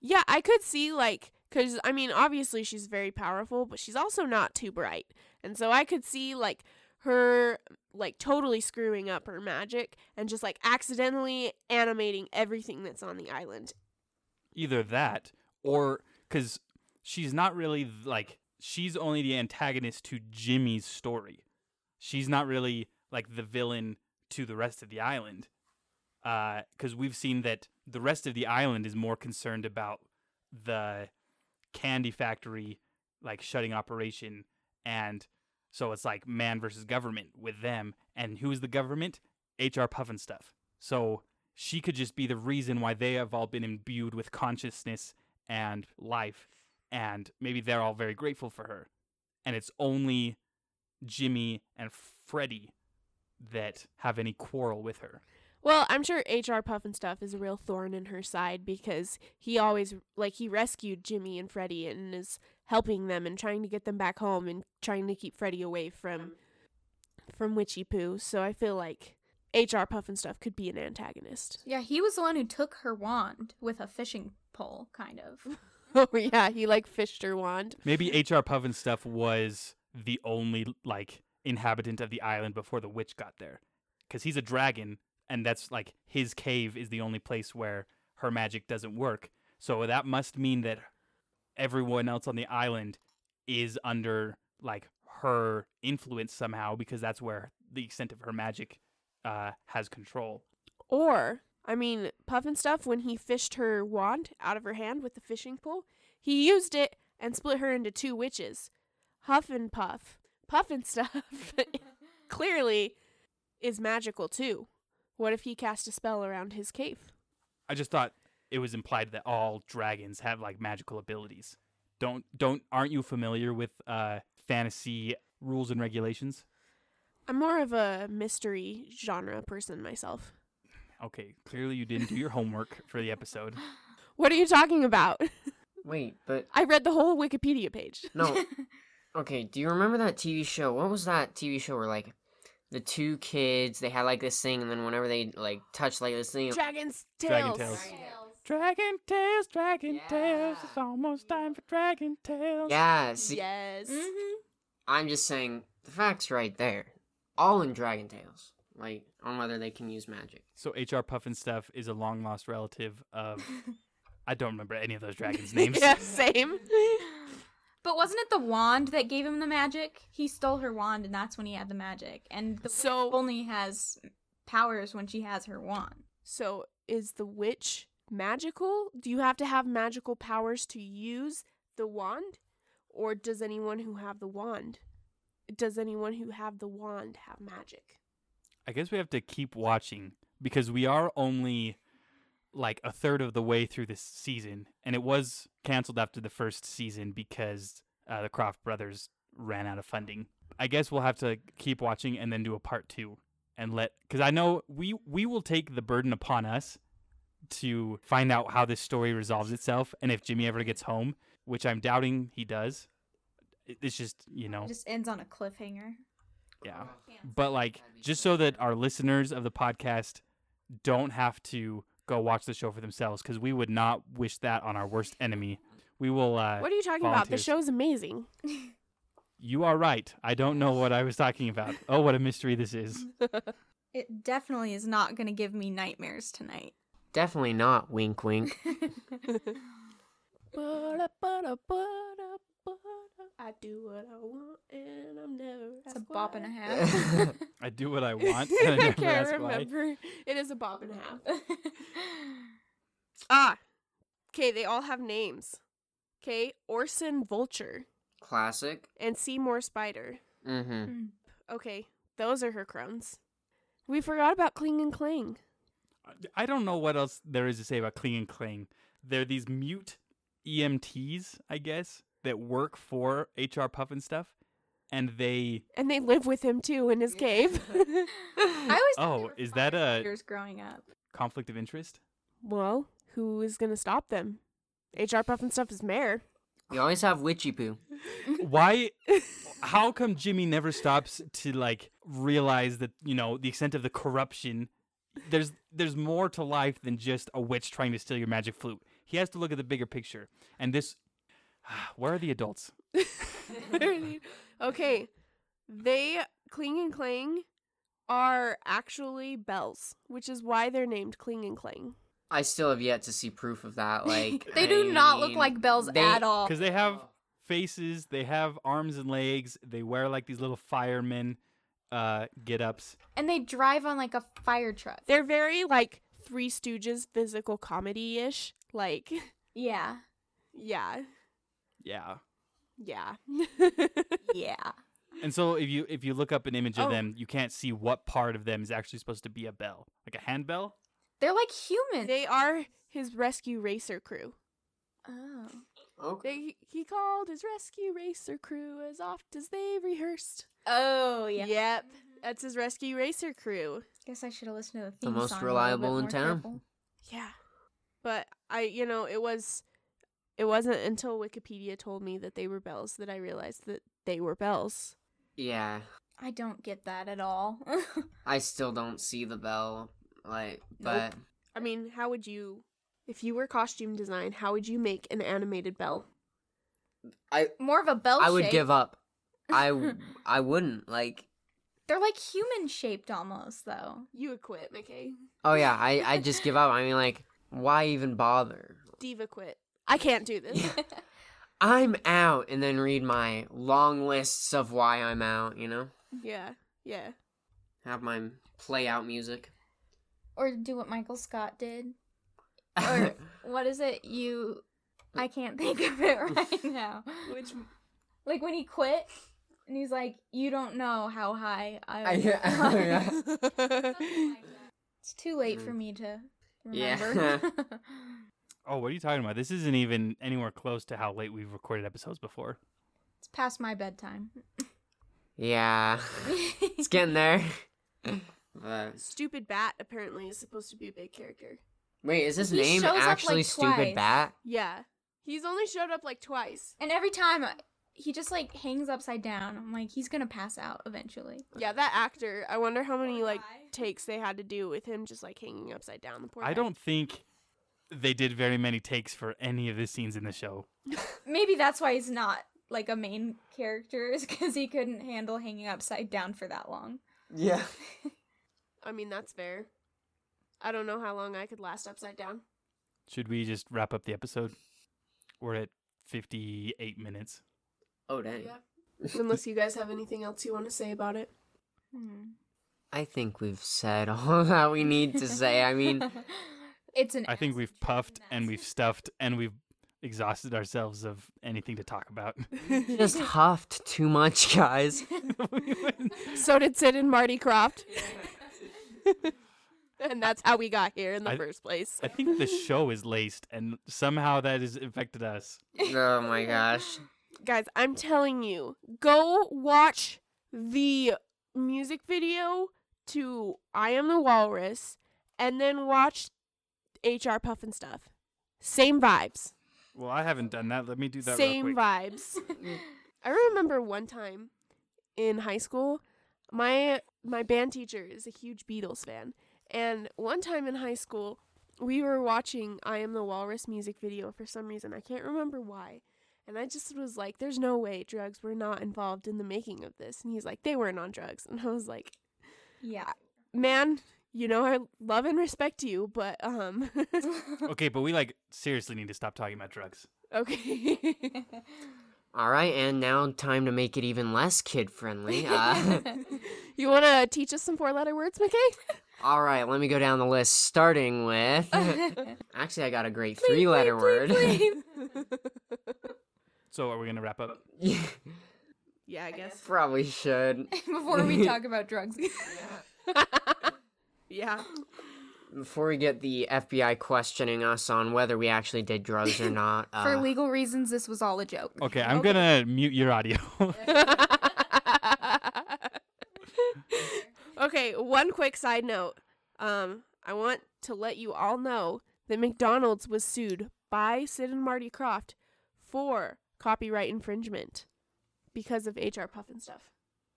Yeah, I could see like cuz I mean obviously she's very powerful, but she's also not too bright. And so I could see like her like totally screwing up her magic and just like accidentally animating everything that's on the island. Either that or cuz she's not really like she's only the antagonist to Jimmy's story. She's not really like the villain to the rest of the island. Uh cuz we've seen that the rest of the island is more concerned about the candy factory like shutting operation and so it's like man versus government with them and who's the government hr pufnstuf so she could just be the reason why they have all been imbued with consciousness and life and maybe they're all very grateful for her and it's only jimmy and freddie that have any quarrel with her Well, I'm sure HR Pufnstuf is a real thorn in her side because he always like he rescued Jimmy and Freddie and is helping them and trying to get them back home and trying to keep Freddie away from from Witchy Poo. So I feel like HR Pufnstuf could be an antagonist. Yeah, he was the one who took her wand with a fishing pole, kind of. Oh yeah, he like fished her wand. Maybe H.R. Pufnstuf was the only like inhabitant of the island before the witch got there, because he's a dragon, and that's like his cave is the only place where her magic doesn't work. So that must mean that everyone else on the island is under like her influence somehow, because that's where the extent of her magic uh, has control. Or, I mean, Pufnstuf, when he fished her wand out of her hand with the fishing pole, he used it and split her into two witches. Huff and Puff. Pufnstuf clearly is magical too. What if he cast a spell around his cave? I just thought it was implied that all dragons have like magical abilities. Don't don't aren't you familiar with uh fantasy rules and regulations? I'm more of a mystery genre person myself. Okay, clearly you didn't do your homework for the episode. What are you talking about? Wait, but I read the whole Wikipedia page. no. Okay, do you remember that TV show? What was that TV show where like the two kids they had like this thing, and then whenever they like touched like this thing, Dragon's Dragon Tales. Dragon Tales. Dragon Tales, Dragon Tales, it's almost time for Dragon Tales. yeah. See, Yes. hmm I'm just saying the facts right there, all in Dragon Tales, like on whether they can use magic. So HR Pufnstuf is a long lost relative of I don't remember any of those dragons' names. yeah, same. But wasn't it the wand that gave him the magic? He stole her wand, and that's when he had the magic. And the So- witch only has powers when she has her wand. So, is the witch magical? Do you have to have magical powers to use the wand? Or does anyone who have the wand does anyone who have the wand have magic? I guess we have to keep watching because we are only like a third of the way through this season, and it was canceled after the first season because uh, the Krofft brothers ran out of funding. I guess we'll have to keep watching and then do a part two and let because I know we we will take the burden upon us to find out how this story resolves itself and if Jimmy ever gets home, which I'm doubting he does. It- It's just you know It just ends on a cliffhanger. yeah but like just so that our listeners of the podcast don't have to go watch the show for themselves because we would not wish that on our worst enemy we will uh What are you talking about? The volunteers. show's amazing. you are right i don't know what i was talking about oh what a mystery this is It definitely is not going to give me nightmares tonight. Definitely not. Wink, wink. I do what I want and I'm never. It's a asked bop and a half. i do what i want and i I can't ask why remember. It is a bop and a half. Ah, okay. They all have names. Okay, Orson Vulture Classic. and Seymour Spider. Mm-hmm. Okay, those are her crones. We forgot about Cling and Clang. i don't know what else there is to say about cling and clang they're these mute emts i guess that work for hr pufnstuf and they And they live with him too in his cave. I always Oh, is that a- firefighters growing up? conflict of interest well, who is gonna stop them? HR Pufnstuf is mayor. We always have Witchy Poo. why how come jimmy never stops to like realize that you know the extent of the corruption there's there's more to life than just a witch trying to steal your magic flute he has to look at the bigger picture and this where are the adults okay, They cling and Clang are actually bells, which is why they're named cling and Clang. I still have yet to see proof of that. Like They I do not look like bells they- at all. Because they have faces, they have arms and legs, they wear like these little firemen uh, get ups. And they drive on like a fire truck. They're very like Three Stooges physical comedy ish. Like, Yeah. yeah, Yeah. yeah. Yeah. And so if you if you look up an image of Oh. them, you can't see what part of them is actually supposed to be a bell, like a handbell. They're like humans. they are his rescue racer crew. oh. Okay. They he called his rescue racer crew as oft as they rehearsed. Oh yeah. Yep, mm-hmm. that's his rescue racer crew. Guess I should have listened to the theme The most song a reliable bit in more town. careful. Yeah. But I you know, it was it wasn't until Wikipedia told me that they were bells that I realized that they were bells. Yeah, I don't get that at all. I still don't see the bell. Like, but I mean, how would you if you were costume design, how would you make an animated bell? I More of a bell I would give up. I I wouldn't like. They're like human shaped almost though. You would quit, McKay. Oh yeah, I I just give up. I mean, like, why even bother? Diva quit. I can't do this. I'm out, and then read my long lists of why I'm out. You know, yeah. Yeah. have my play out music. or do what Michael Scott did. Or what is it? You I can't think of it right now. Which Like when he quit and he's like, You don't know how high I I- was. yeah. It's too late for Mhm. me to Yeah. Oh, what are you talking about? This isn't even anywhere close to how late we've recorded episodes before. it's past my bedtime. yeah, it's getting there. But Stupid Bat apparently is supposed to be a big character. wait, is his He name shows up, like, actually twice. Stupid Bat? Yeah. He's only showed up like twice. and every time he just like hangs upside down. I'm like, he's gonna pass out eventually. Yeah, that actor. I wonder how many like takes they had to do with him just like hanging upside down. The poor I guy. don't think they did very many takes for any of the scenes in the show. Maybe that's why he's not like a main character, is because he couldn't handle hanging upside down for that long. Yeah. I mean, that's fair. I don't know how long I could last upside down. Should we just wrap up the episode? We're at 58 minutes. Oh dang. Unless you guys have anything else you want to say about it. Hmm. I think we've said all that we need to say. I mean, it's an. I think we've acid trip, puffed and we've stuffed and we've exhausted ourselves of anything to talk about. just huffed too much, guys. so did Sid and Marty Krofft. and that's how we got here in the I- first place. I think the show is laced and somehow that has affected us. Oh my gosh. Guys, I'm telling you, go watch the music video to I Am the Walrus and then watch HR Pufnstuf. Same vibes. Well, I haven't done that. Let me do that Same real quick. vibes. I remember one time in high school, my my band teacher is a huge Beatles fan, and one time in high school, we were watching "I Am the Walrus" music video for some reason. I can't remember why, and I just was like, "There's no way drugs were not involved in the making of this." And he's like, "They weren't on drugs," and I was like, Yeah. "Man." You know I love and respect you, but um Okay, but we like seriously need to stop talking about drugs. okay. All right, and now time to make it even less kid friendly. Uh, you want to teach us some four-letter words, McKay? all right, let me go down the list, starting with. Actually, I got a great three letter word. So are we gonna wrap up? yeah, I guess. Probably should. Before we talk about drugs. Yeah. Before we get the FBI questioning us on whether we actually did drugs or not. Uh, For legal reasons, this was all a joke. Okay, I'm gonna mute your audio. okay, one quick side note. Um, I want to let you all know that McDonald's was sued by Sid and Marty Krofft for copyright infringement because of HR Pufnstuf.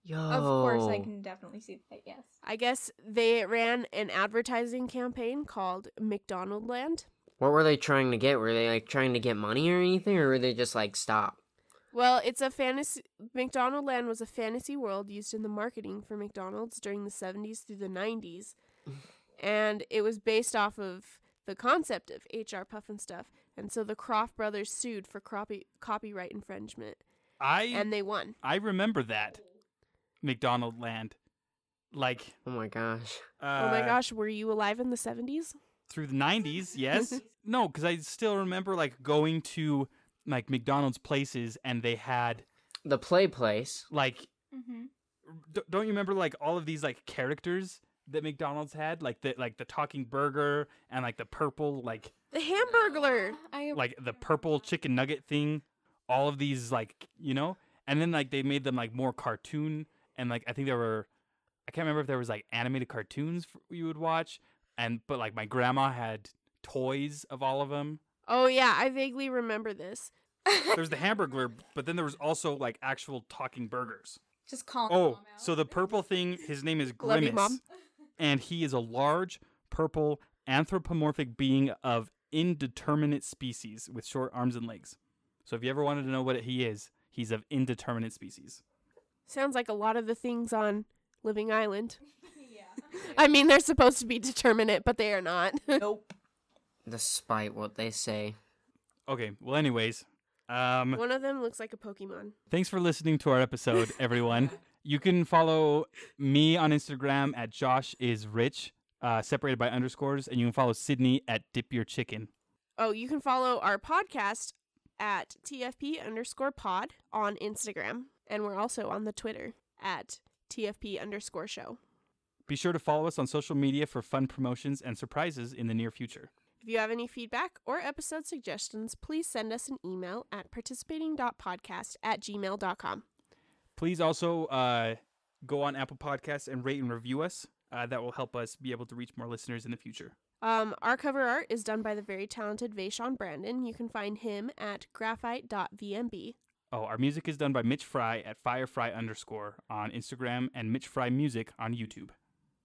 Yo. Of course, I can definitely see that. Yes. I guess they ran an advertising campaign called McDonald Land. What were they trying to get? Were they like trying to get money or anything, or were they just like stop? Well, it's a fantasy. McDonald Land was a fantasy world used in the marketing for McDonald's during the 70s through the 90s. and it was based off of the concept of HR Pufnstuf. And so the Krofft brothers sued for copy- copyright infringement. I And they won. I remember that McDonald Land, like Oh my gosh. uh, oh my gosh, were you alive in the 70s? through the '90s. Yes, no, because I still remember like going to like McDonald's places and they had The play place. like Mm-hmm. d- don't you remember like all of these like characters that McDonald's had like the like the talking burger and like the purple like The Hamburglar. I like the purple chicken nugget thing all of these like you know and then like they made them like more cartoon and like i think there were i can't remember if there was like animated cartoons f- you would watch and but like my grandma had toys of all of them Oh, yeah, I vaguely remember this. there's the hamburger but then there was also like actual talking burgers just call. oh so the purple thing his name is Love you, grimace Mom. And he is a large purple anthropomorphic being of indeterminate species with short arms and legs so if you ever wanted to know what he is he's of indeterminate species Sounds like a lot of the things on Living Island. I mean, they're supposed to be determinate, but they are not. Nope. Despite what they say. Okay. Well, anyways, um, One of them looks like a Pokemon. thanks for listening to our episode, everyone. you can follow me on Instagram at Josh is rich, uh, separated by underscores, and you can follow Sydney at Dip Your Chicken. Oh, you can follow our podcast at TFP underscore pod on Instagram. And we're also on the Twitter at TFP underscore show. Be sure to follow us on social media for fun promotions and surprises in the near future. If you have any feedback or episode suggestions, please send us an email at participating.podcast at gmail.com. Please also uh, go on Apple Podcasts and rate and review us. Uh, that will help us be able to reach more listeners in the future. Um, our cover art is done by the very talented Vaishon Brandon. You can find him at graphite.vmb. Oh, our music is done by Mitch Fry at Firefrei underscore on Instagram and Mitch Fry Music on YouTube.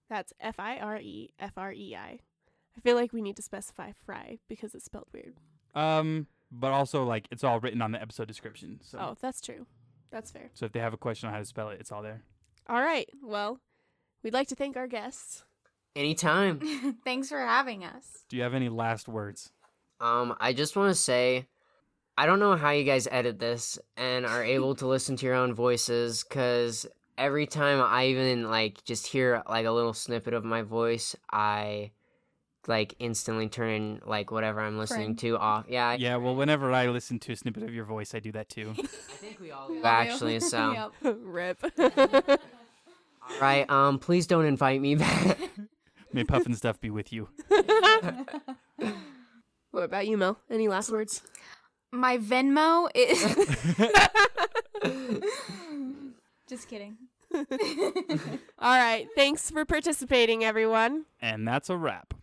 That's F I R E F R E I. I feel like we need to specify fry because it's spelled weird. Um, but also like it's all written on the episode description. So, Oh, that's true. That's fair. so if they have a question on how to spell it, it's all there. All right. Well, we'd like to thank our guests. Anytime. Thanks for having us. Do you have any last words? Um, I just want to say, I don't know how you guys edit this and are able to listen to your own voices, because every time I even like just hear like a little snippet of my voice, I like instantly turn like whatever I'm listening Cringe. to off. Yeah, I, Yeah, well, whenever I listen to a snippet of your voice, I do that too. I think we all do actually. So, Yep. Rip. all right. Um, please don't invite me back. May Pufnstuf be with you. what about you, Mel? Any last words? My Venmo is. Just kidding. All right. Thanks for participating, everyone. And that's a wrap.